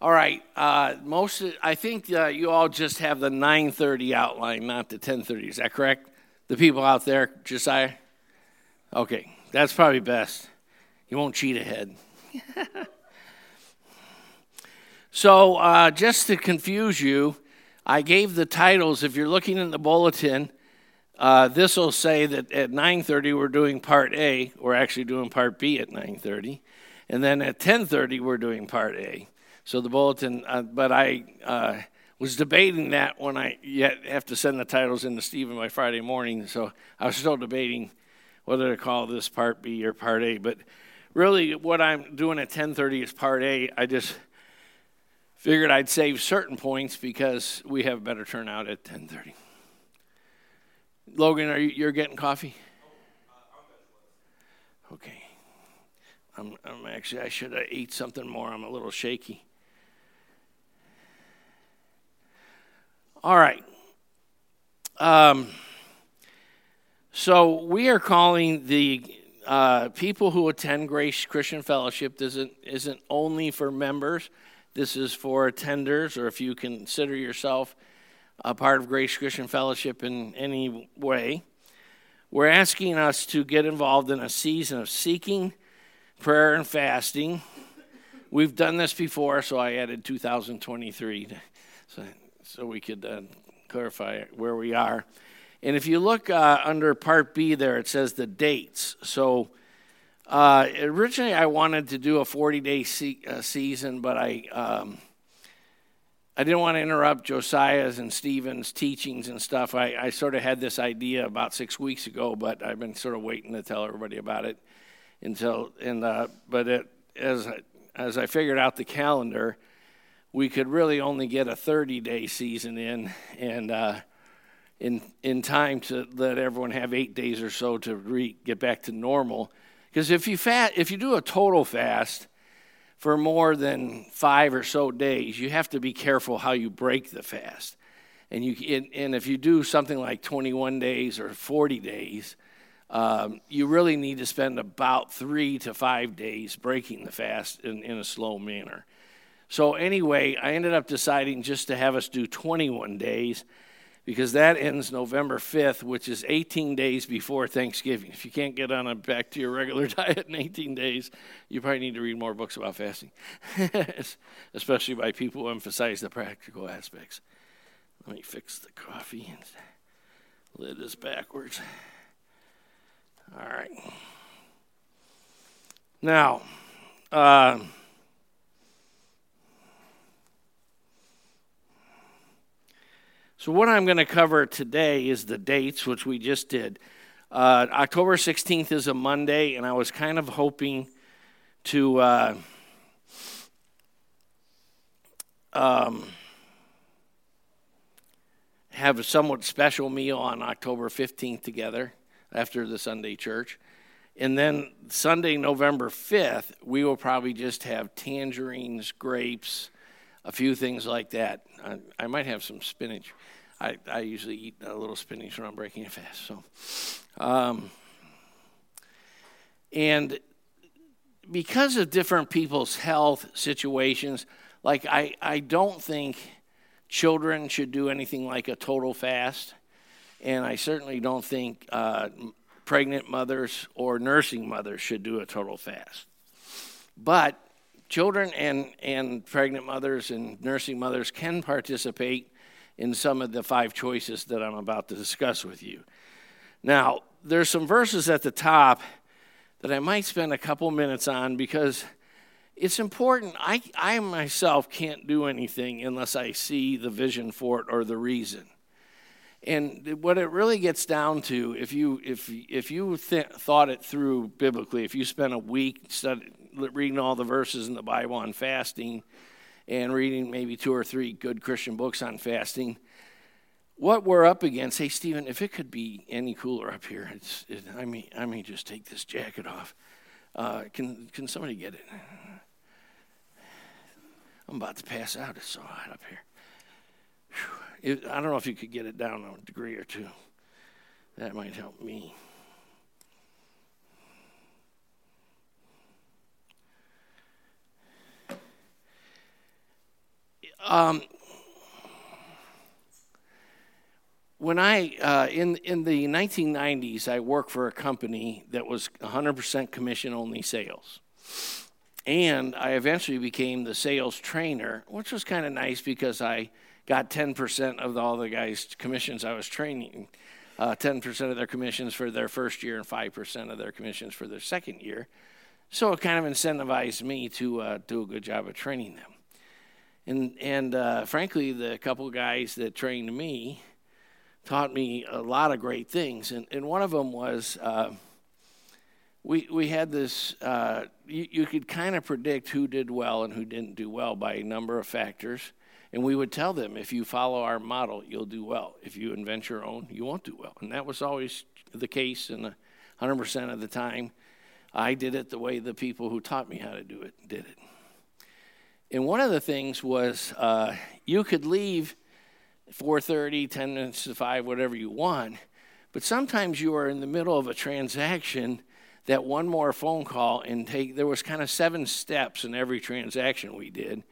All right. Uh, most, of, I think uh, you all just have the 9:30 outline, not the 10:30. Is that correct? The people out there, Josiah. Okay, that's probably best. You won't cheat ahead. so, uh, just to confuse you, I gave the titles. If you're looking in the bulletin, uh, this will say that at 9:30 we're doing Part A. We're actually doing Part B at 9:30, and then at 10:30 we're doing Part A. So the bulletin, uh, but I uh, was debating that when I yet have to send the titles in to Stephen by Friday morning. So I was still debating whether to call this Part B or Part A. But really, what I'm doing at 10:30 is Part A. I just figured I'd save certain points because we have better turnout at 10:30. Logan, are you you're getting coffee? Okay. I'm, I'm actually I should have ate something more. I'm a little shaky. All right. Um, so we are calling the uh, people who attend Grace Christian Fellowship. This isn't, isn't only for members. This is for attenders, or if you consider yourself a part of Grace Christian Fellowship in any way. We're asking us to get involved in a season of seeking, prayer, and fasting. We've done this before, so I added 2023. To, so so we could uh, clarify where we are. And if you look uh, under Part B there, it says the dates. So uh, originally I wanted to do a 40 day se- uh, season, but I. Um, I didn't want to interrupt Josiah's and Stephen's teachings and stuff. I, I, sort of had this idea about six weeks ago, but I've been sort of waiting to tell everybody about it until. And uh, but it, as as I figured out the calendar, we could really only get a 30 day season in and uh, in, in time to let everyone have eight days or so to re- get back to normal. Because if you if you do a total fast for more than five or so days, you have to be careful how you break the fast. And, you, and, and if you do something like 21 days or 40 days, um, you really need to spend about three to five days breaking the fast in, in a slow manner. So, anyway, I ended up deciding just to have us do 21 days because that ends November 5th, which is 18 days before Thanksgiving. If you can't get on a back to your regular diet in 18 days, you probably need to read more books about fasting, especially by people who emphasize the practical aspects. Let me fix the coffee. And lid is backwards. All right. Now, uh, So, what I'm going to cover today is the dates, which we just did. Uh, October 16th is a Monday, and I was kind of hoping to uh, um, have a somewhat special meal on October 15th together after the Sunday church. And then Sunday, November 5th, we will probably just have tangerines, grapes, a few things like that. I, I might have some spinach. I, I usually eat a little spinach when I'm breaking a fast. So, um, and because of different people's health situations, like I, I don't think children should do anything like a total fast, and I certainly don't think uh, pregnant mothers or nursing mothers should do a total fast. But children and, and pregnant mothers and nursing mothers can participate in some of the five choices that I'm about to discuss with you. Now, there's some verses at the top that I might spend a couple minutes on because it's important. I, I myself can't do anything unless I see the vision for it or the reason. And what it really gets down to, if you if if you th- thought it through biblically, if you spent a week study, reading all the verses in the Bible on fasting, and reading maybe two or three good Christian books on fasting, what we're up against. Hey, Stephen, if it could be any cooler up here, it's, it, I may I may just take this jacket off. Uh, can can somebody get it? I'm about to pass out. It's so hot up here. It, I don't know if you could get it down a degree or two. That might help me. Um, when I uh, in in the 1990s, I worked for a company that was 100% commission only sales, and I eventually became the sales trainer, which was kind of nice because I got 10% of all the guys' commissions I was training, uh, 10% of their commissions for their first year, and 5% of their commissions for their second year. So it kind of incentivized me to uh, do a good job of training them. And and uh, frankly, the couple guys that trained me taught me a lot of great things. And, and one of them was uh, we, we had this, uh, you, you could kind of predict who did well and who didn't do well by a number of factors. And we would tell them if you follow our model, you'll do well. If you invent your own, you won't do well. And that was always the case, and 100% of the time, I did it the way the people who taught me how to do it did it. And one of the things was uh, you could leave 4.30 10 minutes to 5 whatever you want but sometimes you are in the middle of a transaction that one more phone call and take there was kind of seven steps in every transaction we did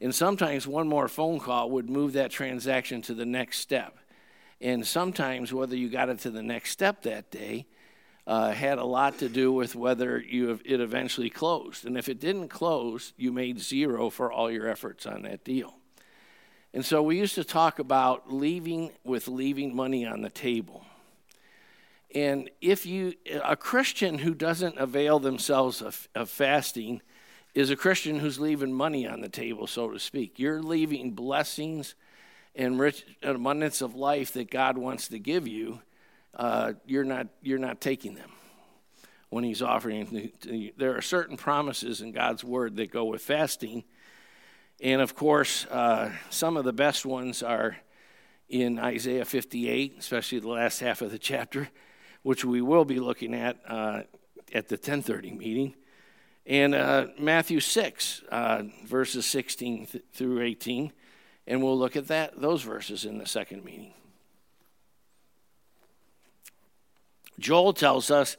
and sometimes one more phone call would move that transaction to the next step. And sometimes whether you got it to the next step that day uh, had a lot to do with whether you it eventually closed and if it didn't close you made zero for all your efforts on that deal and so we used to talk about leaving with leaving money on the table. And if you, a Christian who doesn't avail themselves of, of, fasting is a Christian who's leaving money on the table, so to speak. You're leaving blessings and rich abundance of life that God wants to give you. Uh, you're not you're not taking them when He's offering. There are certain promises in God's Word that go with fasting and of course, uh, some of the best ones are in Isaiah 58, especially the last half of the chapter, which we will be looking at uh, at the 1030 meeting. And uh, Matthew 6, uh, verses 16 th- through 18. And we'll look at that those verses in the second meeting. Joel tells us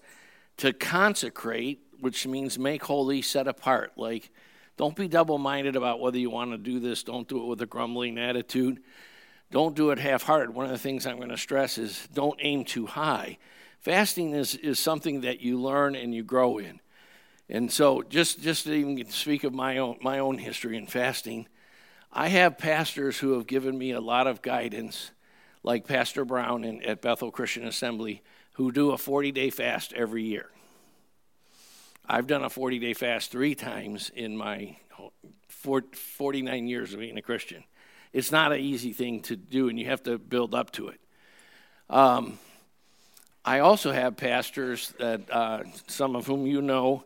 to consecrate, which means make holy, set apart, like don't be double minded about whether you want to do this. Don't do it with a grumbling attitude. Don't do it half hearted. One of the things I'm going to stress is don't aim too high. Fasting is, is something that you learn and you grow in. And so, just, just to even speak of my own, my own history in fasting, I have pastors who have given me a lot of guidance, like Pastor Brown in, at Bethel Christian Assembly, who do a 40 day fast every year. I've done a 40 day fast three times in my 49 years of being a Christian. It's not an easy thing to do, and you have to build up to it. Um, I also have pastors that uh, some of whom you know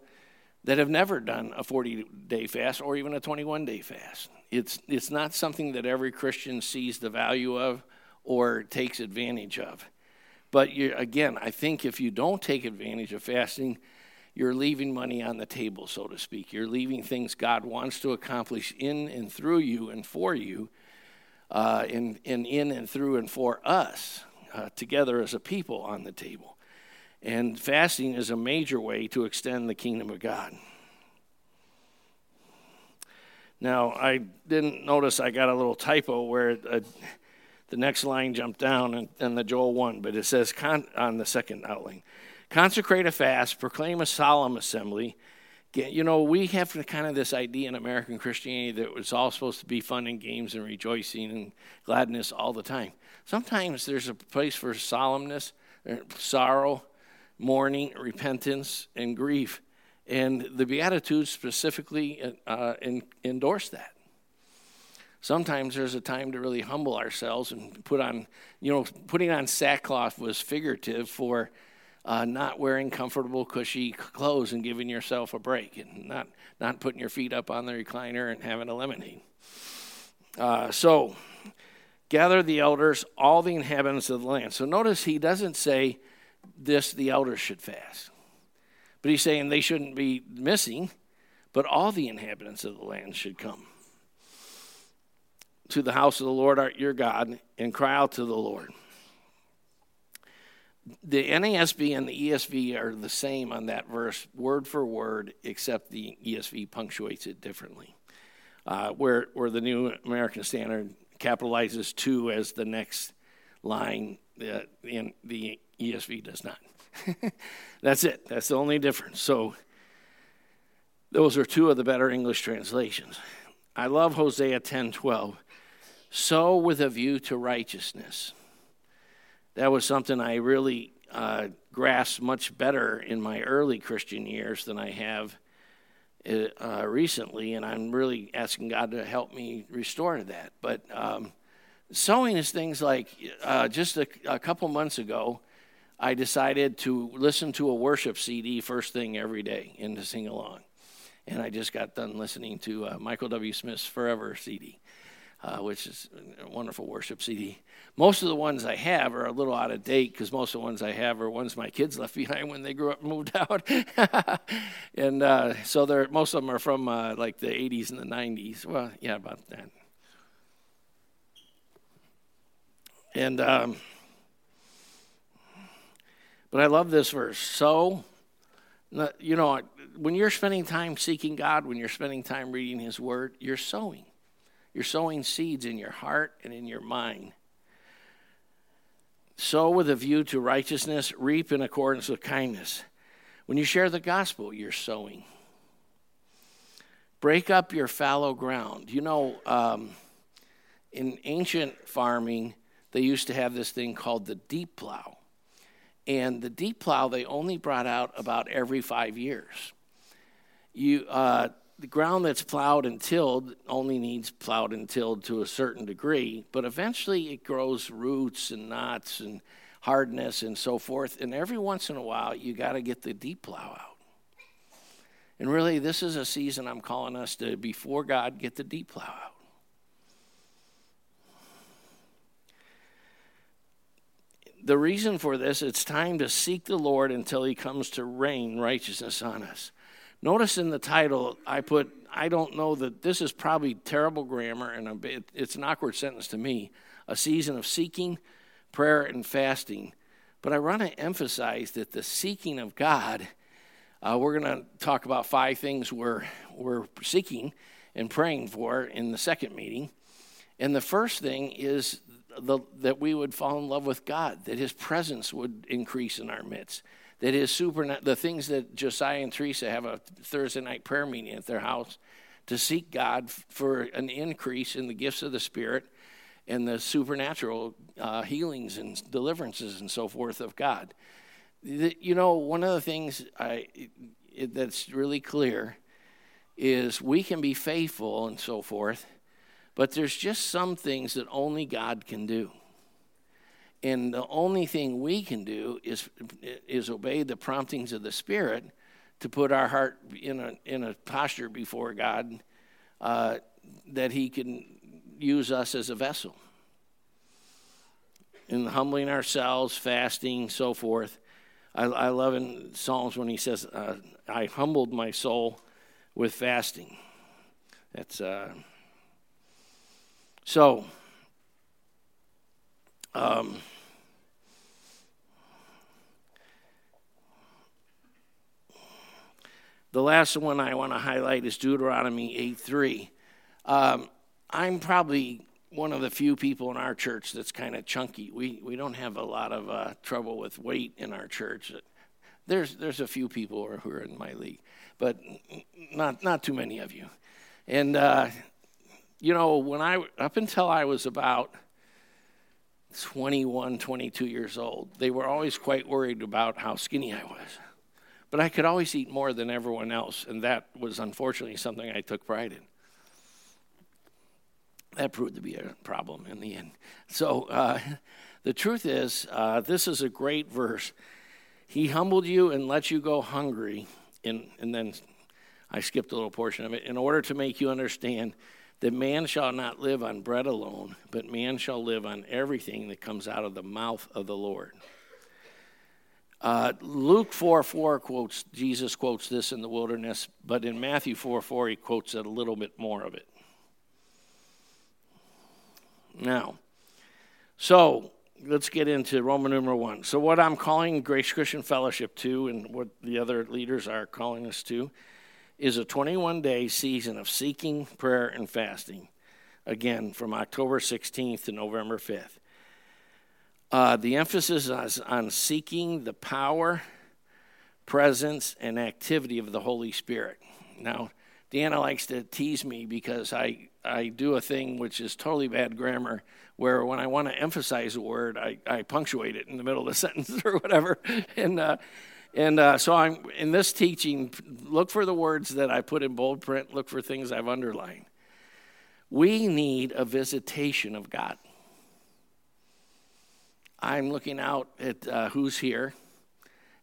that have never done a 40 day fast or even a 21 day fast. It's, it's not something that every Christian sees the value of or takes advantage of. But you, again, I think if you don't take advantage of fasting, you're leaving money on the table, so to speak. You're leaving things God wants to accomplish in and through you and for you, uh, and, in and through and for us uh, together as a people on the table. And fasting is a major way to extend the kingdom of God. Now, I didn't notice I got a little typo where uh, the next line jumped down and, and the Joel 1, but it says con- on the second outline consecrate a fast, proclaim a solemn assembly. You know, we have kind of this idea in American Christianity that it's all supposed to be fun and games and rejoicing and gladness all the time. Sometimes there's a place for solemnness, er, sorrow, mourning, repentance, and grief. And the Beatitudes specifically uh, in, endorse that. Sometimes there's a time to really humble ourselves and put on, you know, putting on sackcloth was figurative for uh, not wearing comfortable, cushy clothes and giving yourself a break and not, not putting your feet up on the recliner and having a lemonade. Uh, so, gather the elders, all the inhabitants of the land. So, notice he doesn't say this, the elders should fast, but he's saying they shouldn't be missing, but all the inhabitants of the land should come to the house of the Lord your God and cry out to the Lord the NASB and the ESV are the same on that verse, word for word, except the ESV punctuates it differently. uh, where, where the New American Standard capitalizes to as the next line, uh, and the ESV does not. That's it. That's the only difference. So those are two of the better English translations. I love Hosea 10:12. Sow with a view to righteousness. That was something I really uh, grasped much better in my early Christian years than I have uh, recently, and I'm really asking God to help me restore that. But um, sowing is things like uh, just a, a couple months ago, I decided to listen to a worship CD first thing every day and to sing along. And I just got done listening to uh, Michael W. Smith's Forever CD, uh, which is a wonderful worship CD. Most of the ones I have are a little out of date because most of the ones I have are ones my kids left behind when they grew up and moved out. and uh, so they're, most of them are from uh, like the 80s and the 90s. Well, yeah, about that. And um, but I love this verse. So, you know, when you're spending time seeking God, when you're spending time reading His Word, you're sowing. You're sowing seeds in your heart and in your mind. Sow with a view to righteousness, reap in accordance with kindness. When you share the gospel, you're sowing. Break up your fallow ground. You know, um, in ancient farming, they used to have this thing called the deep plow. And the deep plow they only brought out about every five years. You, uh, the ground that's plowed and tilled only needs plowed and tilled to a certain degree, but eventually it grows roots and knots and hardness and so forth. And every once in a while, you got to get the deep plow out. And really, this is a season I'm calling us to, before God, get the deep plow out. the reason for this, it's time to seek the Lord until he comes to rain righteousness on us. Notice in the title, I put, I don't know that this is probably terrible grammar, and it's an awkward sentence to me. A season of seeking, prayer, and fasting. But I want to emphasize that the seeking of God, uh, we're going to talk about five things we're, we're seeking and praying for in the second meeting. And the first thing is the, that we would fall in love with God, that His presence would increase in our midst, that His super the things that Josiah and Teresa have a Thursday night prayer meeting at their house to seek God for an increase in the gifts of the Spirit and the supernatural uh, healings and deliverances and so forth of God. You know, one of the things I, it, that's really clear is we can be faithful and so forth but there's just some things that only God can do. And the only thing we can do is, is obey the promptings of the Spirit to put our heart in a, in a posture before God uh, that He can use us as a vessel. In humbling ourselves, fasting, so forth. I, I love in Psalms when he says, uh, I humbled my soul with fasting. That's. Uh, so, um, the last one I want to highlight is Deuteronomy 8 3. Um, I'm probably one of the few people in our church that's kind of chunky. We, we don't have a lot of uh, trouble with weight in our church. There's, there's a few people who are in my league, but not, not too many of you. And uh, you know, when I, up until I was about 21, 22 years old, they were always quite worried about how skinny I was. But I could always eat more than everyone else, and that was unfortunately something I took pride in. That proved to be a problem in the end. So uh, the truth is, uh, this is a great verse. He humbled you and let you go hungry, and, and then I skipped a little portion of it, in order to make you understand that man shall not live on bread alone, but man shall live on everything that comes out of the mouth of the Lord. Uh, Luke 4 4 quotes, Jesus quotes this in the wilderness, but in Matthew 4 4, he quotes a little bit more of it. Now, so let's get into Roman numeral 1. So, what I'm calling Grace Christian Fellowship to, and what the other leaders are calling us to, is a 21 day season of seeking, prayer, and fasting. Again, from October 16th to November 5th. Uh, the emphasis is on seeking the power, presence, and activity of the Holy Spirit. Now, Deanna likes to tease me because I, I do a thing which is totally bad grammar, where when I want to emphasize a word, I, I punctuate it in the middle of the sentence or whatever. And, uh, and uh, so I'm in this teaching, look for the words that I put in bold print, look for things I've underlined. We need a visitation of God. I'm looking out at uh, who's here,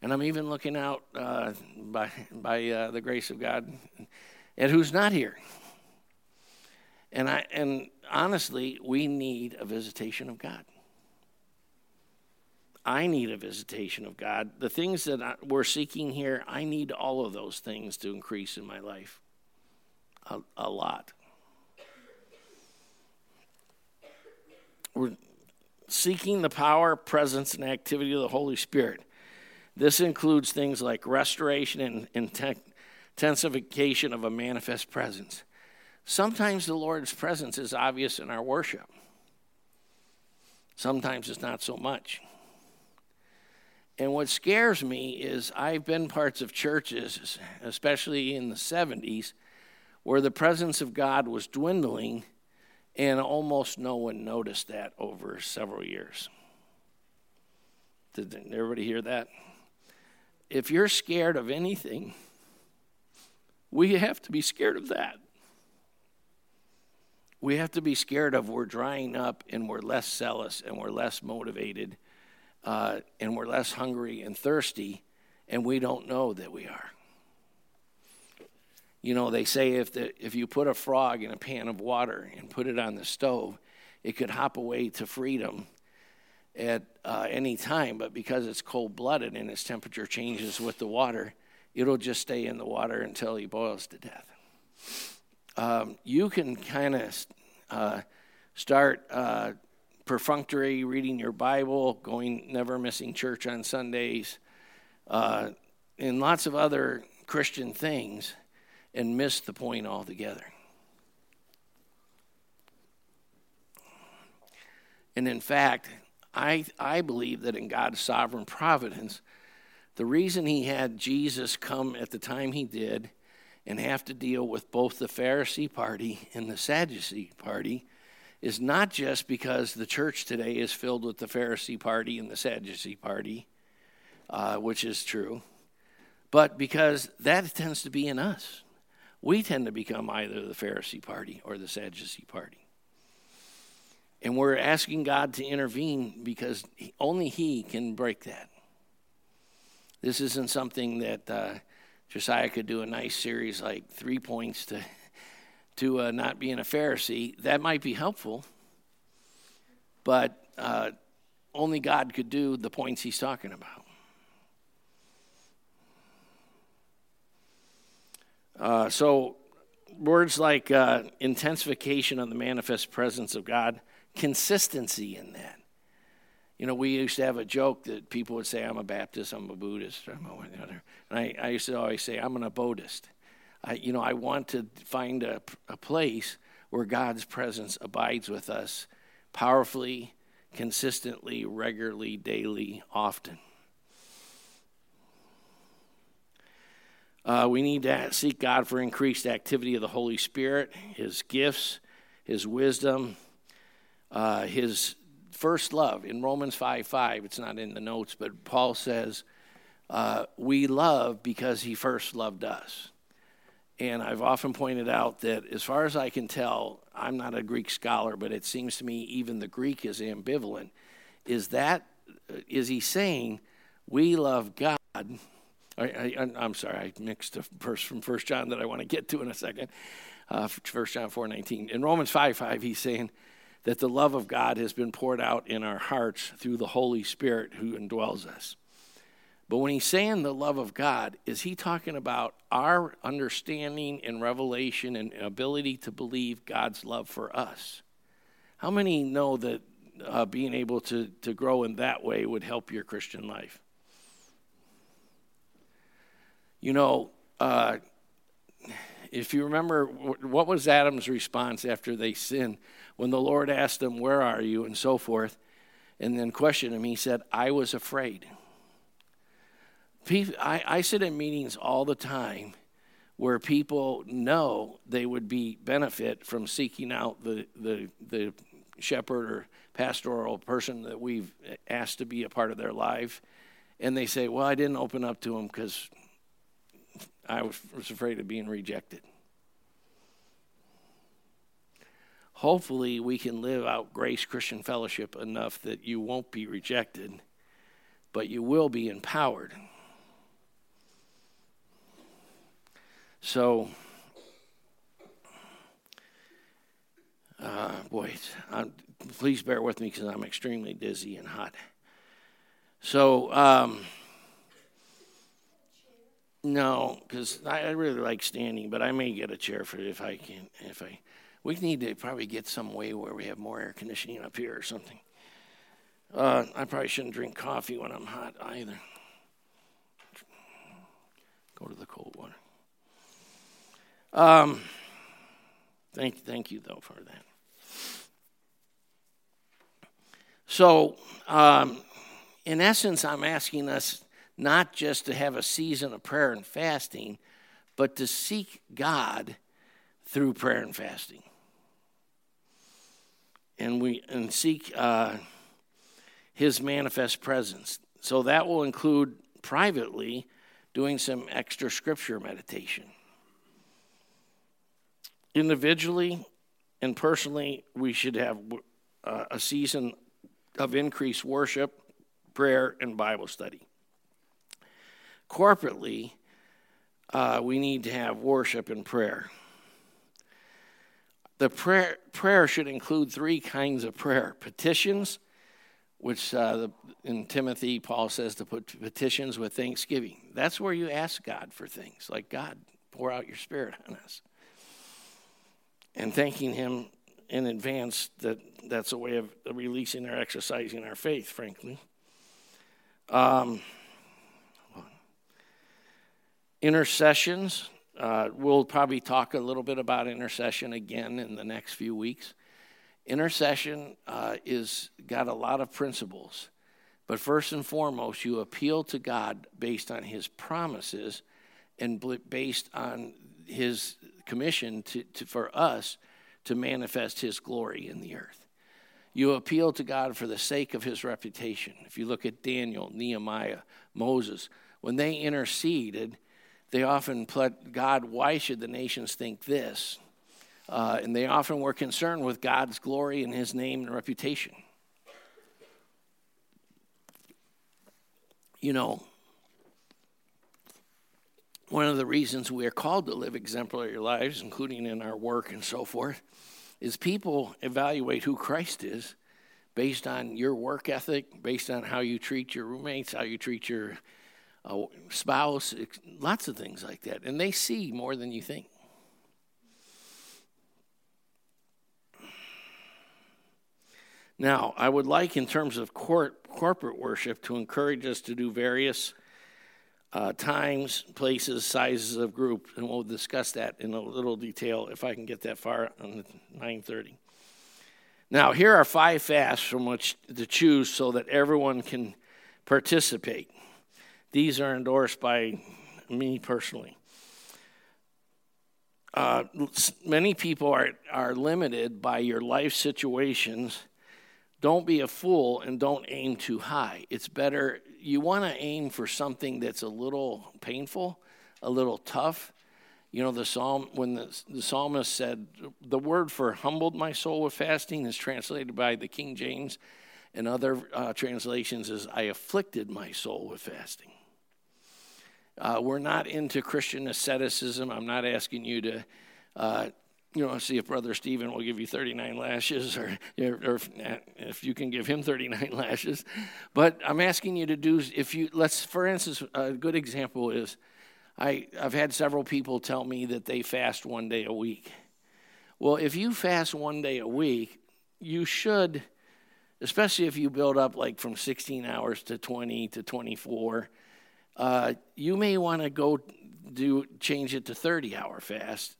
and I'm even looking out uh, by, by uh, the grace of God at who's not here. And, I, and honestly, we need a visitation of God. I need a visitation of God. The things that I, we're seeking here, I need all of those things to increase in my life a, a lot. We're seeking the power, presence, and activity of the Holy Spirit. This includes things like restoration and intensification of a manifest presence. Sometimes the Lord's presence is obvious in our worship, sometimes it's not so much. And what scares me is I've been parts of churches, especially in the 70s, where the presence of God was dwindling, and almost no one noticed that over several years. Did everybody hear that? If you're scared of anything, we have to be scared of that. We have to be scared of we're drying up and we're less zealous and we're less motivated uh, and we're less hungry and thirsty, and we don't know that we are. You know, they say if, the, if you put a frog in a pan of water and put it on the stove, it could hop away to freedom at uh, any time, but because it's cold blooded and its temperature changes with the water, it'll just stay in the water until he boils to death. Um, you can kind of uh, start uh, perfunctory reading your Bible, going never missing church on Sundays, uh, and lots of other Christian things, and miss the point altogether. And in fact, I, I believe that in God's sovereign providence, the reason he had Jesus come at the time he did and have to deal with both the Pharisee party and the Sadducee party is not just because the church today is filled with the Pharisee party and the Sadducee party, uh, which is true, but because that tends to be in us. We tend to become either the Pharisee party or the Sadducee party. And we're asking God to intervene because only He can break that. This isn't something that uh, Josiah could do a nice series like three points to to uh, not being a Pharisee. That might be helpful, but uh, only God could do the points he's talking about. Uh, so, words like uh, intensification of the manifest presence of God, consistency in that. You know, we used to have a joke that people would say, I'm a Baptist, I'm a Buddhist, I'm a whatever. And I, I used to always say, I'm an Abodist. I, you know, I want to find a, a place where God's presence abides with us powerfully, consistently, regularly, daily, often. Uh, we need to seek God for increased activity of the Holy Spirit, His gifts, His wisdom, uh, His first love. In Romans 5 5, it's not in the notes, but Paul says, uh, We love because He first loved us. And I've often pointed out that, as far as I can tell, I'm not a Greek scholar, but it seems to me even the Greek is ambivalent. Is that, is he saying, we love God? I, am sorry, I mixed a verse from First John that I want to get to in a second. Uh, 1 John 4.19. In Romans 5, 5, he's saying that the love of God has been poured out in our hearts through the Holy Spirit who indwells us. But when he's saying the love of God, is he talking about our understanding and revelation and ability to believe God's love for us? How many know that uh, being able to, to grow in that way would help your Christian life? You know, uh, if you remember, what was Adam's response after they sinned? When the Lord asked him, Where are you? and so forth, and then questioned him, he said, I was afraid. I, I sit in meetings all the time where people know they would be benefit from seeking out the, the, the shepherd or pastoral person that we've asked to be a part of their life. And they say, Well, I didn't open up to him because I was, was afraid of being rejected. Hopefully, we can live out Grace Christian Fellowship enough that you won't be rejected, but you will be empowered. So, uh, boy, I'm, please bear with me because I'm extremely dizzy and hot. So, um, no, because I, really like standing, but I may get a chair for if I can. If I, we need to probably get some way where we have more air conditioning up here or something. Uh, I probably shouldn't drink coffee when I'm hot either. Go to the cold water. Um, thank, thank you, though, for that. So, um, in essence, I'm asking us not just to have a season of prayer and fasting, but to seek God through prayer and fasting. And we and seek uh, His manifest presence. So that will include privately doing some extra scripture meditation. Individually and personally, we should have uh, a season of increased worship, prayer, and Bible study. Corporately, uh, we need to have worship and prayer. The prayer, prayer should include three kinds of prayer petitions, which uh, the, in Timothy, Paul says to put petitions with thanksgiving. That's where you ask God for things, like God, pour out your spirit on us and thanking Him in advance that that's a way of releasing or exercising our faith, frankly. Um, intercessions. Uh, we'll probably talk a little bit about intercession again in the next few weeks. Intercession uh, is got a lot of principles, but first and foremost, you appeal to God based on His promises and based on His commission to, to, for us to manifest his glory in the earth. You appeal to God for the sake of his reputation. If you look at Daniel, Nehemiah, Moses, when they interceded, they often pled, God, why should the nations think this? Uh, and they often were concerned with God's glory and his name and reputation. You know, one of the reasons we are called to live exemplary lives, including in our work and so forth, is people evaluate who Christ is based on your work ethic, based on how you treat your roommates, how you treat your uh, spouse, lots of things like that. And they see more than you think. Now, I would like, in terms of corporate worship, to encourage us to do various uh, times, places, sizes of group, and we'll discuss that in a little detail if I can get that far on 9:30. Now, here are five fasts from which to choose so that everyone can participate. These are endorsed by me personally. Uh, many people are, are limited by your life situations. Don't be a fool and don't aim too high. It's better you want to aim for something that's a little painful, a little tough. You know, the psalm, when the, the psalmist said, the word for humbled my soul with fasting is translated by the King James and other uh, translations as I afflicted my soul with fasting. Uh, we're not into Christian asceticism. I'm not asking you to uh, you know, see if Brother Stephen will give you 39 lashes or, or if, if, you can give him 39 lashes. But I'm asking you to do, if you, let's, for instance, a good example is I, I've had several people tell me that they fast one day a week. Well, if you fast one day a week, you should, especially if you build up like from 16 hours to 20 to 24, uh, you may want to go do change it to 30 hour fast.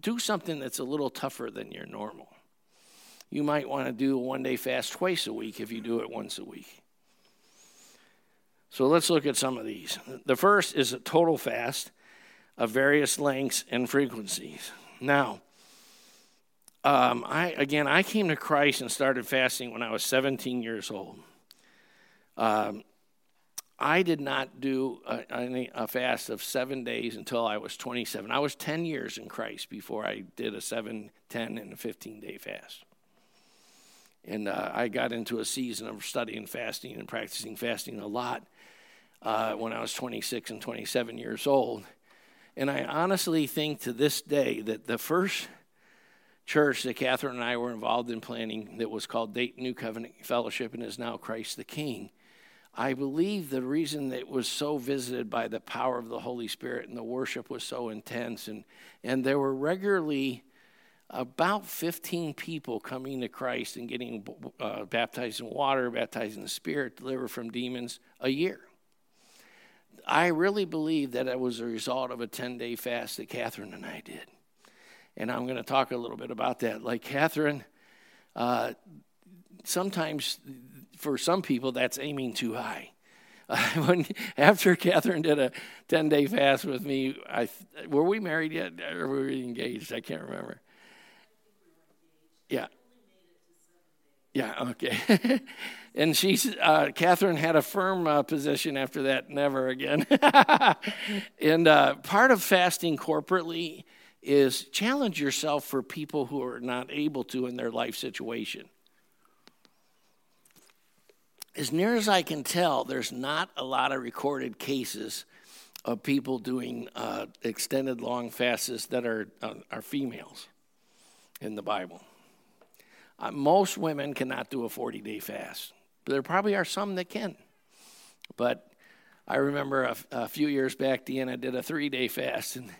Do something that's a little tougher than your normal. You might want to do a one day fast twice a week if you do it once a week. So let's look at some of these. The first is a total fast of various lengths and frequencies. Now, um, I again, I came to Christ and started fasting when I was 17 years old. Um, I did not do a, a, fast of seven days until I was 27. I was 10 years in Christ before I did a 7, 10, and a 15 day fast. And uh, I got into a season of studying fasting and practicing fasting a lot uh, when I was 26 and 27 years old. And I honestly think to this day that the first church that Catherine and I were involved in planning that was called Dayton New Covenant Fellowship and is now Christ the King I believe the reason it was so visited by the power of the Holy Spirit and the worship was so intense, and, and there were regularly about 15 people coming to Christ and getting uh, baptized in water, baptized in the Spirit, delivered from demons a year. I really believe that it was a result of a 10 day fast that Catherine and I did. And I'm going to talk a little bit about that. Like Catherine, uh, sometimes for some people, that's aiming too high. When after Catherine did a ten day fast with me, I were we married yet or were we engaged? I can't remember. Yeah. Yeah. Okay. and she's uh, Catherine had a firm uh, position after that. Never again. and uh, part of fasting corporately is challenge yourself for people who are not able to in their life situation as near as I can tell, there's not a lot of recorded cases of people doing uh, extended long fasts that are, uh, are females in the Bible. Uh, most women cannot do a 40 day fast, but there probably are some that can. But I remember a, a few years back, Deanna did a three day fast, and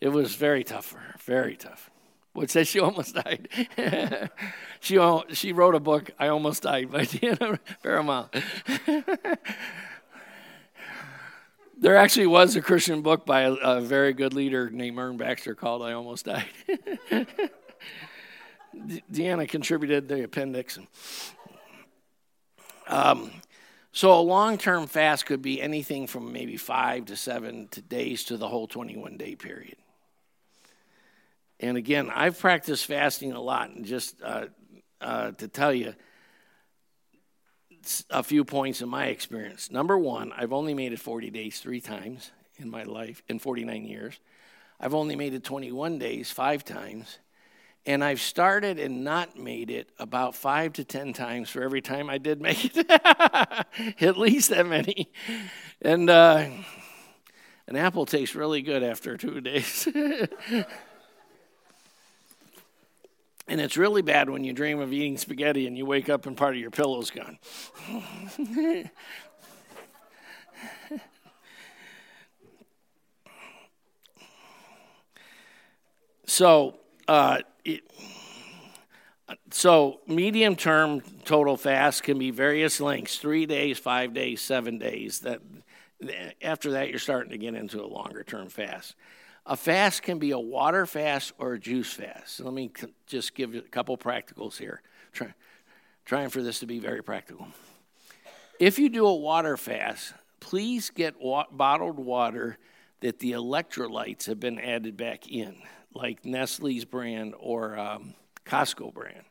it was very tough for her, very tough which says she almost died. she, she wrote a book, I Almost Died, by Deanna Paramount. there actually was a Christian book by a, a, very good leader named Ern Baxter called I Almost Died. Deanna contributed the appendix. Um, so a long-term fast could be anything from maybe five to seven to days to the whole 21-day period. And again, I've practiced fasting a lot, and just uh, uh, to tell you a few points in my experience. Number one, I've only made it 40 days three times in my life, in 49 years. I've only made it 21 days five times. And I've started and not made it about five to 10 times for every time I did make it. At least that many. And uh, an apple tastes really good after two days. And it's really bad when you dream of eating spaghetti and you wake up and part of your pillow's gone. so, uh, it, so medium term total fast can be various lengths: three days, five days, seven days. That after that, you're starting to get into a longer term fast. A fast can be a water fast or a juice fast. So let me just give you a couple practicals here. Try, trying for this to be very practical. If you do a water fast, please get wa- bottled water that the electrolytes have been added back in, like Nestle's brand or um, Costco brand.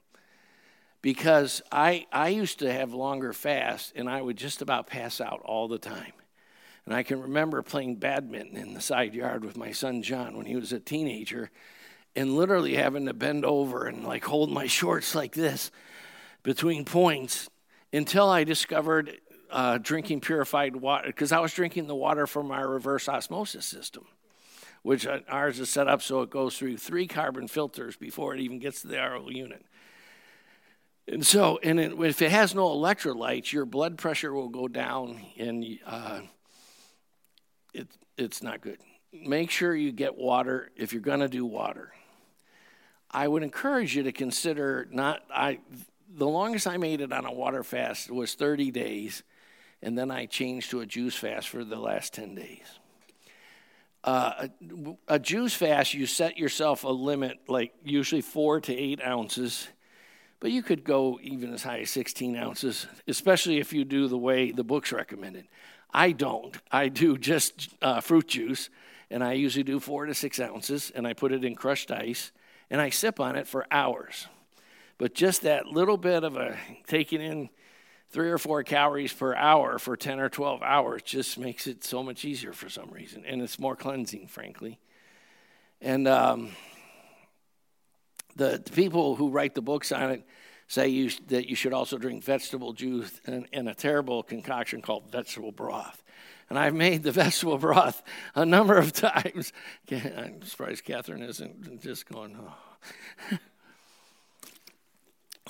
Because I, I used to have longer fasts and I would just about pass out all the time. And I can remember playing badminton in the side yard with my son John when he was a teenager and literally having to bend over and like hold my shorts like this between points until I discovered uh, drinking purified water because I was drinking the water from our reverse osmosis system, which uh, ours is set up so it goes through three carbon filters before it even gets to the RO unit. And so, and it, if it has no electrolytes, your blood pressure will go down and uh, it, it's not good. Make sure you get water if you're going to do water. I would encourage you to consider not I the longest I made it on a water fast was 30 days and then I changed to a juice fast for the last 10 days. Uh, a, a juice fast, you set yourself a limit, like usually four to eight ounces, but you could go even as high as 16 ounces, especially if you do the way the book's recommended. I don't. I do just uh, fruit juice, and I usually do four to six ounces, and I put it in crushed ice, and I sip on it for hours. But just that little bit of a taking in three or four calories per hour for 10 or 12 hours just makes it so much easier for some reason. And it's more cleansing, frankly. And um, the, the, people who write the books on it say you, that you should also drink vegetable juice and, and a terrible concoction called vegetable broth. And I've made the vegetable broth a number of times. I'm surprised Catherine isn't just going, oh.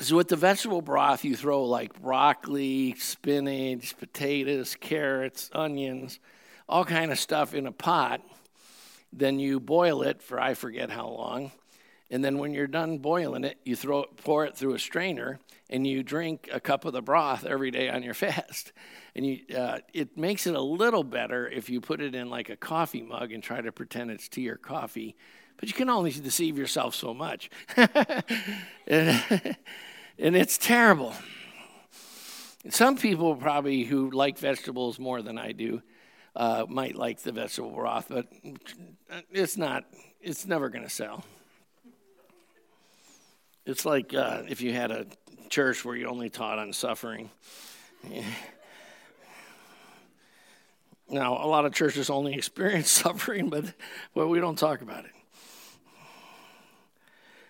So with the vegetable broth, you throw like broccoli, spinach, potatoes, carrots, onions, all kind of stuff in a pot. Then you boil it for I forget how long, and then when you're done boiling it, you throw it, pour it through a strainer, and you drink a cup of the broth every day on your fast. And you, uh, it makes it a little better if you put it in like a coffee mug and try to pretend it's tea or coffee. But you can only deceive yourself so much. and it's terrible. Some people probably who like vegetables more than I do uh, might like the vegetable broth, but it's not. It's never going to sell. It's like uh, if you had a church where you only taught on suffering. Now, a lot of churches only experience suffering, but well, we don't talk about it.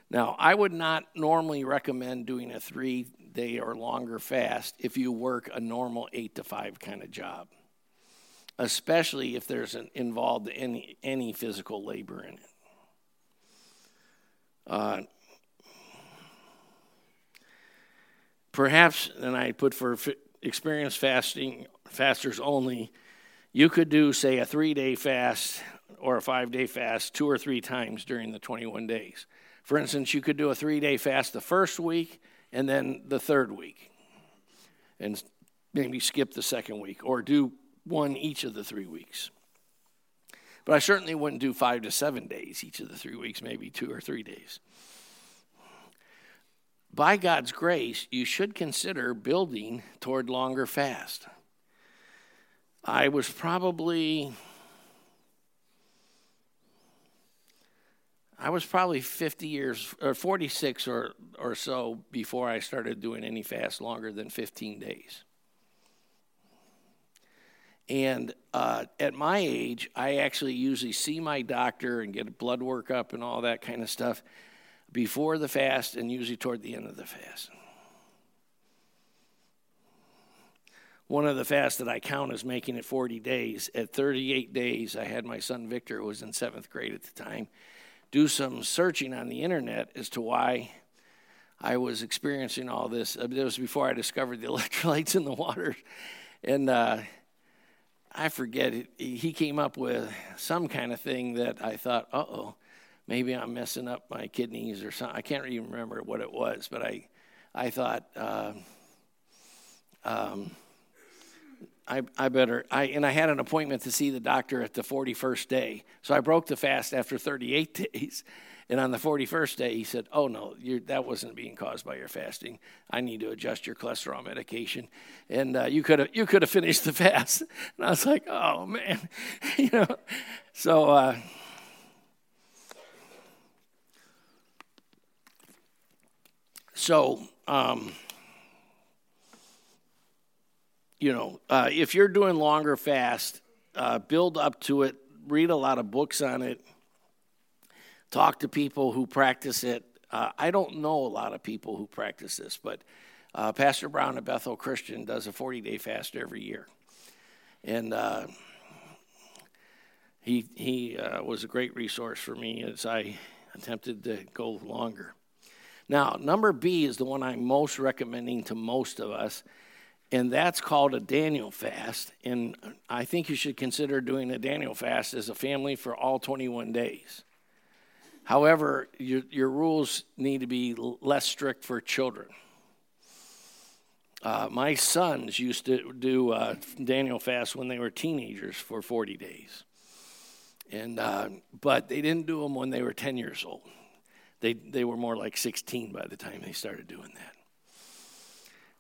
Now, I would not normally recommend doing a three day or longer fast if you work a normal eight to five kind of job, especially if there's an, involved any, any physical labor in it. Uh, perhaps, and I put for experienced fasting fasters only, you could do, say, a three day fast or a five day fast two or three times during the 21 days. For instance, you could do a three day fast the first week and then the third week, and maybe skip the second week, or do one each of the three weeks. But I certainly wouldn't do five to seven days each of the three weeks, maybe two or three days. By God's grace, you should consider building toward longer fast. I was probably I was probably 50 years or 46 or, or so before I started doing any fast longer than 15 days. And uh, at my age, I actually usually see my doctor and get a blood workup and all that kind of stuff before the fast and usually toward the end of the fast. One of the fasts that I count is making it 40 days. At 38 days, I had my son Victor, who was in seventh grade at the time do some searching on the internet as to why I was experiencing all this. It was before I discovered the electrolytes in the water. And uh, I forget, he came up with some kind of thing that I thought, uh oh, maybe I'm messing up my kidneys or something. I can't even remember what it was, but I, I thought, uh, um, I, I better I and I had an appointment to see the doctor at the 41st day. So I broke the fast after 38 days. And on the 41st day, he said, Oh, no, that wasn't being caused by your fasting. I need to adjust your cholesterol medication. And uh, you could have you could have finished the fast. And I was like, Oh, man. you know, so. Uh, so, um, you know, uh, if you're doing longer fast, uh, build up to it, read a lot of books on it, talk to people who practice it. Uh, I don't know a lot of people who practice this, but uh, Pastor Brown at Bethel Christian does a 40 day fast every year. And uh, he, he uh, was a great resource for me as I attempted to go longer. Now, number B is the one I'm most recommending to most of us and that's called a Daniel fast. And I think you should consider doing a Daniel fast as a family for all 21 days. However, your, your rules need to be less strict for children. Uh, my sons used to do uh, Daniel fast when they were teenagers for 40 days. And, uh, but they didn't do them when they were 10 years old. They, they were more like 16 by the time they started doing that.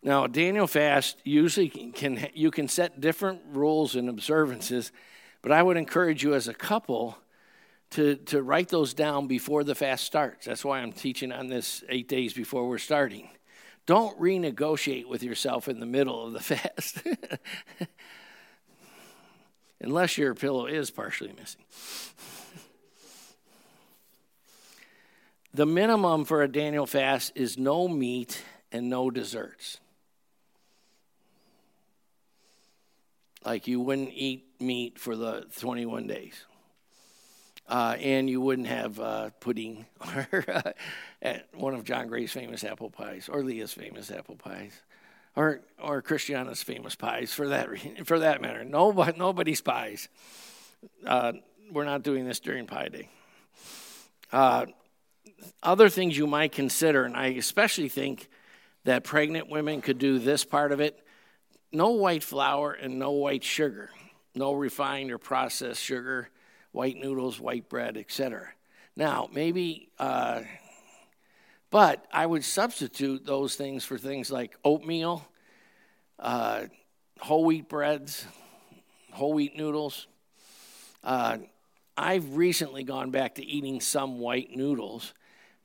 Now, Daniel fast usually can you can set different rules and observances, but I would encourage you as a couple to, to write those down before the fast starts. That's why I'm teaching on this eight days before we're starting. Don't renegotiate with yourself in the middle of the fast. Unless your pillow is partially missing. The minimum for a Daniel fast is no meat and no desserts. Like you wouldn't eat meat for the 21 days. Uh, and you wouldn't have uh, pudding or uh, one of John Gray's famous apple pies or Leah's famous apple pies or or Christiana's famous pies for that for that matter. Nobody, nobody's pies. Uh, we're not doing this during Pie Day. Other things you might consider, and I especially think that pregnant women could do this part of it no white flour and no white sugar, no refined or processed sugar, white noodles, white bread, etc. Now, maybe, uh, but I would substitute those things for things like oatmeal, uh, whole wheat breads, whole wheat noodles. Uh, I've recently gone back to eating some white noodles,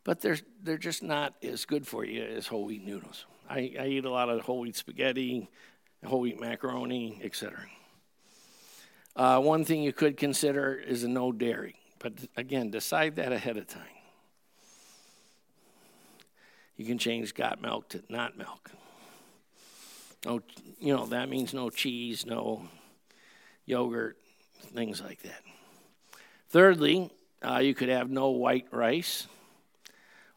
but they're, they're just not as good for you as whole wheat noodles. I, I eat a lot of whole wheat spaghetti, whole wheat macaroni, etc. Uh, one thing you could consider is a no dairy, but again, decide that ahead of time. You can change got milk to not milk. No, you know that means no cheese, no yogurt, things like that. Thirdly, uh, you could have no white rice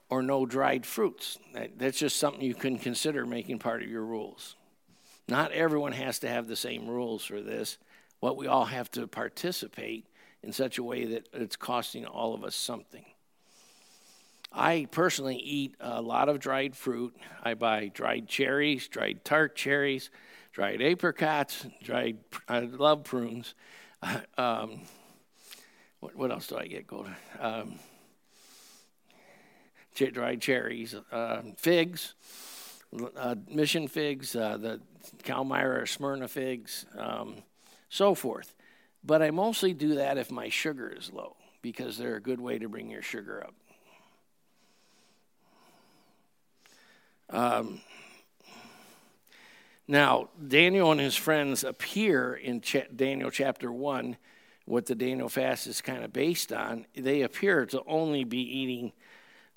or no dried fruits. That, that's just something you can consider making part of your rules. Not everyone has to have the same rules for this. What we all have to participate in such a way that it's costing all of us something. I personally eat a lot of dried fruit. I buy dried cherries, dried tart cherries, dried apricots, dried. I love prunes. Um, what, what, else do I get? Go um, dried cherries, uh, figs, uh, mission figs, uh, the Calimyrna or Smyrna figs, um, so forth. But I mostly do that if my sugar is low because they're a good way to bring your sugar up. Um, now, Daniel and his friends appear in Ch- Daniel chapter 1, what the Daniel fast is kind of based on. They appear to only be eating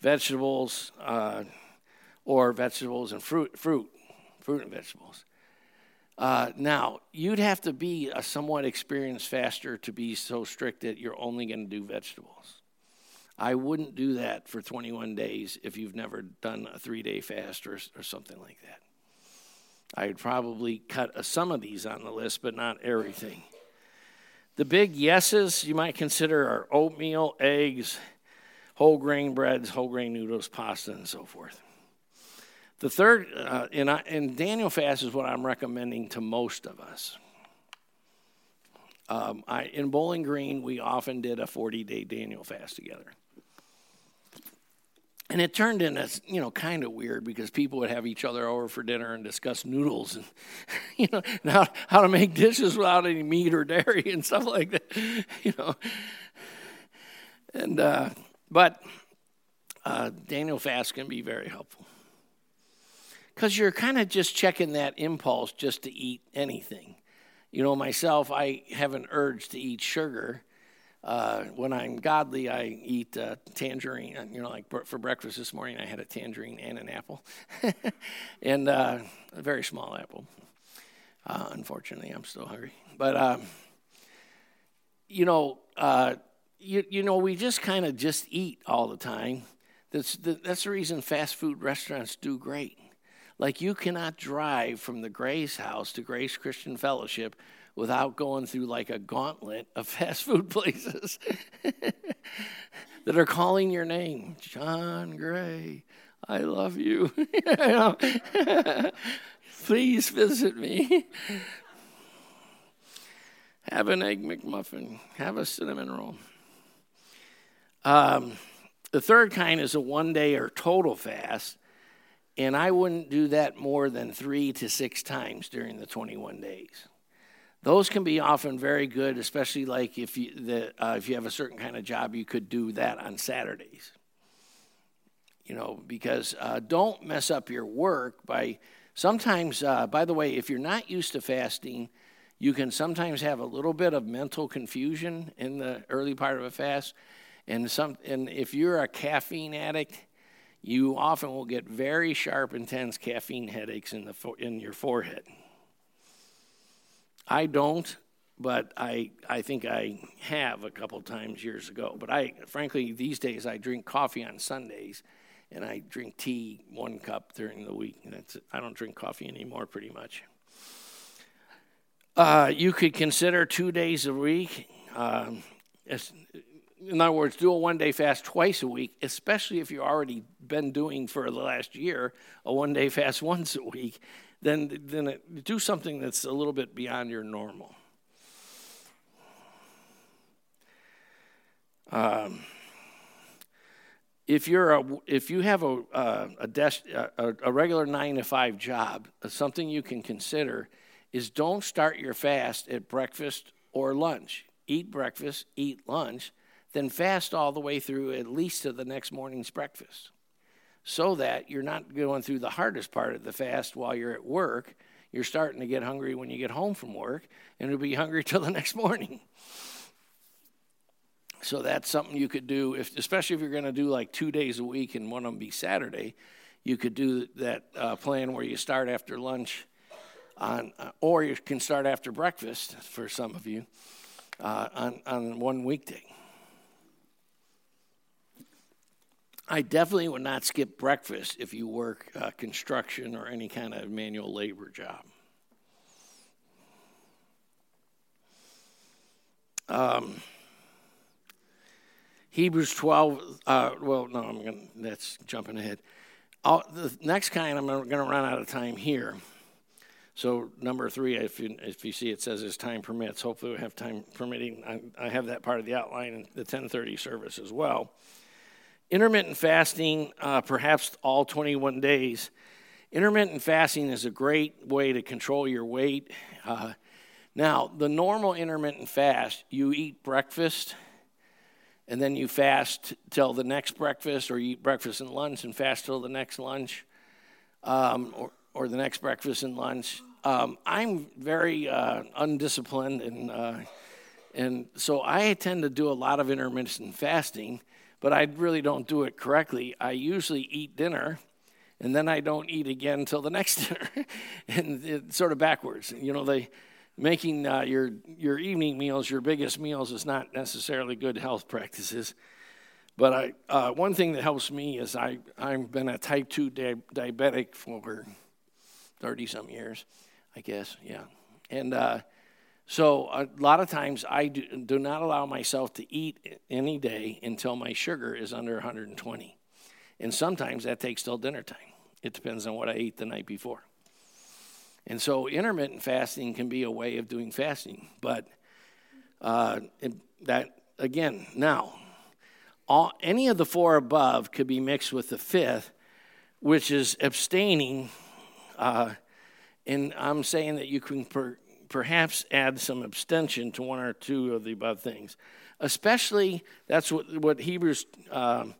vegetables uh, or vegetables and fruit, fruit, fruit and vegetables. Uh, now, you'd have to be a somewhat experienced faster to be so strict that you're only going to do vegetables. I wouldn't do that for 21 days if you've never done a three day fast or, or something like that. I'd probably cut a, some of these on the list, but not everything. The big yeses you might consider are oatmeal, eggs, whole grain breads, whole grain noodles, pasta, and so forth. The third, uh, and, I, and Daniel fast is what I'm recommending to most of us. Um, I, in Bowling Green, we often did a 40 day Daniel fast together. And it turned into, you know, kind of weird because people would have each other over for dinner and discuss noodles and, you know, how, how to make dishes without any meat or dairy and stuff like that, you know. And, uh, but uh, Daniel fast can be very helpful because you're kind of just checking that impulse just to eat anything. You know, myself, I have an urge to eat sugar. Uh, when I'm godly, I eat uh, tangerine. You know, like for breakfast this morning, I had a tangerine and an apple, and uh, a very small apple. Uh, unfortunately, I'm still hungry. But um, you know, uh, you you know, we just kind of just eat all the time. That's the, that's the reason fast food restaurants do great. Like you cannot drive from the Grace house to Grace Christian Fellowship without going through like a gauntlet of fast food places that are calling your name. John Gray, I love you. Please visit me. have an egg McMuffin, have a cinnamon roll. Um, the third kind is a one day or total fast, and I wouldn't do that more than three to six times during the 21 days. Those can be often very good, especially like if you, the, uh, if you have a certain kind of job, you could do that on Saturdays. You know, because uh, don't mess up your work by sometimes, uh, by the way, if you're not used to fasting, you can sometimes have a little bit of mental confusion in the early part of a fast. And, some, and if you're a caffeine addict, you often will get very sharp, intense caffeine headaches in, the, in your forehead. I don't, but I, I think I have a couple times years ago. But I, frankly, these days I drink coffee on Sundays and I drink tea one cup during the week. That's, I don't drink coffee anymore pretty much. Uh, you could consider two days a week. Um, in other words, do a one day fast twice a week, especially if you've already been doing for the last year a one day fast once a week. Then, then it, do something that's a little bit beyond your normal. Um, if you're a, if you have a a, a, a regular nine to five job, something you can consider is don't start your fast at breakfast or lunch. Eat breakfast, eat lunch, then fast all the way through at least to the next morning's breakfast so that you're not going through the hardest part of the fast while you're at work. You're starting to get hungry when you get home from work, and you'll be hungry till the next morning. So that's something you could do, if, especially if you're going to do like two days a week and one of them be Saturday. You could do that uh, plan where you start after lunch, on, uh, or you can start after breakfast for some of you uh, on, on one weekday. I definitely would not skip breakfast if you work uh, construction or any kind of manual labor job. Um, Hebrews 12, uh, well, no, I'm going to, that's jumping ahead. I'll, the next kind, I'm going to run out of time here. So number three, if you, if you see it says as time permits, hopefully we have time permitting. I, I have that part of the outline in the 1030 service as well. Intermittent fasting, uh, perhaps all 21 days. Intermittent fasting is a great way to control your weight. Uh, now, the normal intermittent fast, you eat breakfast and then you fast till the next breakfast, or you eat breakfast and lunch and fast till the next lunch, um, or, or the next breakfast and lunch. Um, I'm very uh, undisciplined, and, uh, and so I tend to do a lot of intermittent fasting but I really don't do it correctly. I usually eat dinner and then I don't eat again until the next dinner, and it's sort of backwards. You know, they making uh, your your evening meals your biggest meals is not necessarily good health practices. But I, uh, one thing that helps me is I I've been a type two di- diabetic for thirty some years, I guess, yeah, and. Uh, so a lot of times I do, do, not allow myself to eat any day until my sugar is under 120. And sometimes that takes till dinner time. It depends on what I ate the night before. And so intermittent fasting can be a way of doing fasting. But uh, it, that, again, now, all, any of the four above could be mixed with the fifth, which is abstaining. Uh, and I'm saying that you can per, perhaps add some abstention to one or two of the above things. Especially, that's what, what Hebrews um,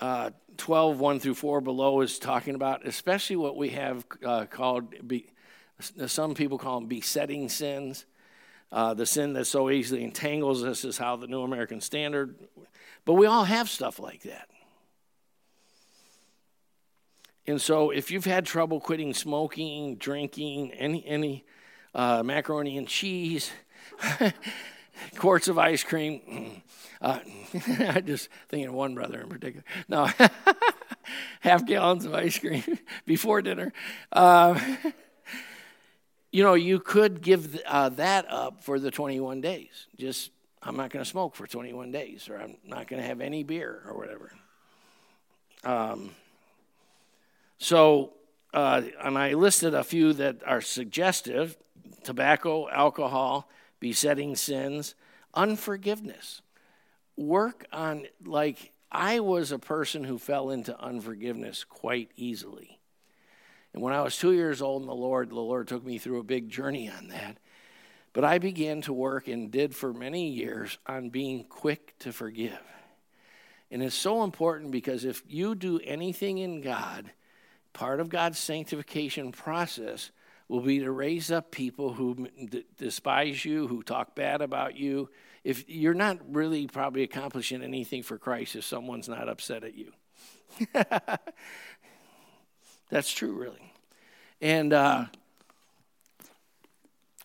uh, 12, 1 through 4 below is talking about, especially what we have uh, called, be, some people call them besetting sins. Uh, the sin that so easily entangles us is how the New American Standard, but we all have stuff like that. And so, if you've had trouble quitting smoking, drinking, any any uh, macaroni and cheese, quarts of ice cream. Uh, I just thinking of one brother in particular. No, half gallons of ice cream before dinner. Uh, you know, you could give uh, that up for the 21 days. Just, I'm not going to smoke for 21 days, or I'm not going to have any beer, or whatever. Um, so, uh, and I listed a few that are suggestive tobacco, alcohol, besetting sins, unforgiveness. Work on, like, I was a person who fell into unforgiveness quite easily. And when I was two years old in the Lord, the Lord took me through a big journey on that. But I began to work and did for many years on being quick to forgive. And it's so important because if you do anything in God, part of God's sanctification process will be to raise up people who d- despise you, who talk bad about you. If you're not really probably accomplishing anything for Christ if someone's not upset at you. That's true, really. And uh,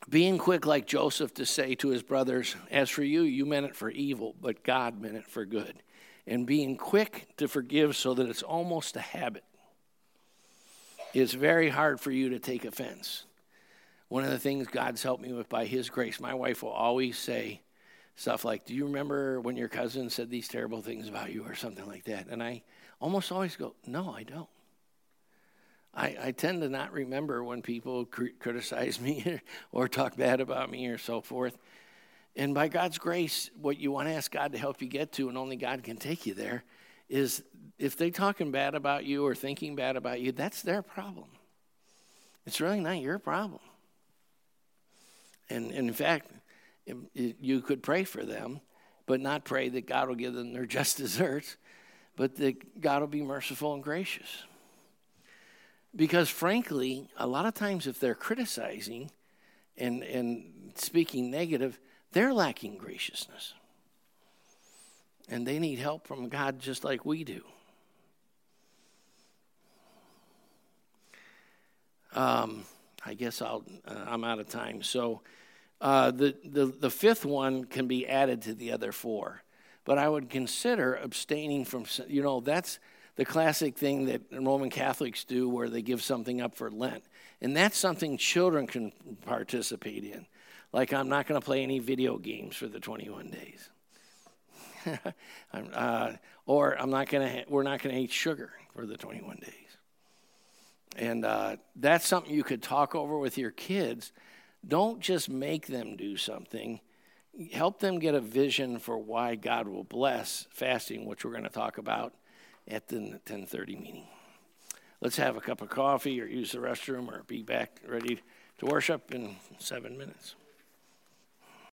being quick like Joseph to say to his brothers, As for you, you meant it for evil, but God meant it for good. And being quick to forgive so that it's almost a habit. It's very hard for you to take offense. One of the things God's helped me with by His grace, my wife will always say stuff like, Do you remember when your cousin said these terrible things about you or something like that? And I almost always go, No, I don't. I, I tend to not remember when people cr- criticize me or talk bad about me or so forth. And by God's grace, what you want to ask God to help you get to, and only God can take you there, is if they're talking bad about you or thinking bad about you, that's their problem. It's really not your problem. And, and in fact, it, it, you could pray for them, but not pray that God will give them their just desserts, but that God will be merciful and gracious. Because frankly, a lot of times if they're criticizing and, and speaking negative, they're lacking graciousness. And they need help from God just like we do. Um, I guess I'll, uh, I'm out of time. So uh, the, the, the fifth one can be added to the other four. But I would consider abstaining from, you know, that's the classic thing that Roman Catholics do where they give something up for Lent. And that's something children can participate in. Like, I'm not going to play any video games for the 21 days. uh, or I'm not going to. Ha- we're not going to eat sugar for the 21 days. And uh, that's something you could talk over with your kids. Don't just make them do something. Help them get a vision for why God will bless fasting, which we're going to talk about at the 10:30 meeting. Let's have a cup of coffee or use the restroom or be back ready to worship in 7 minutes.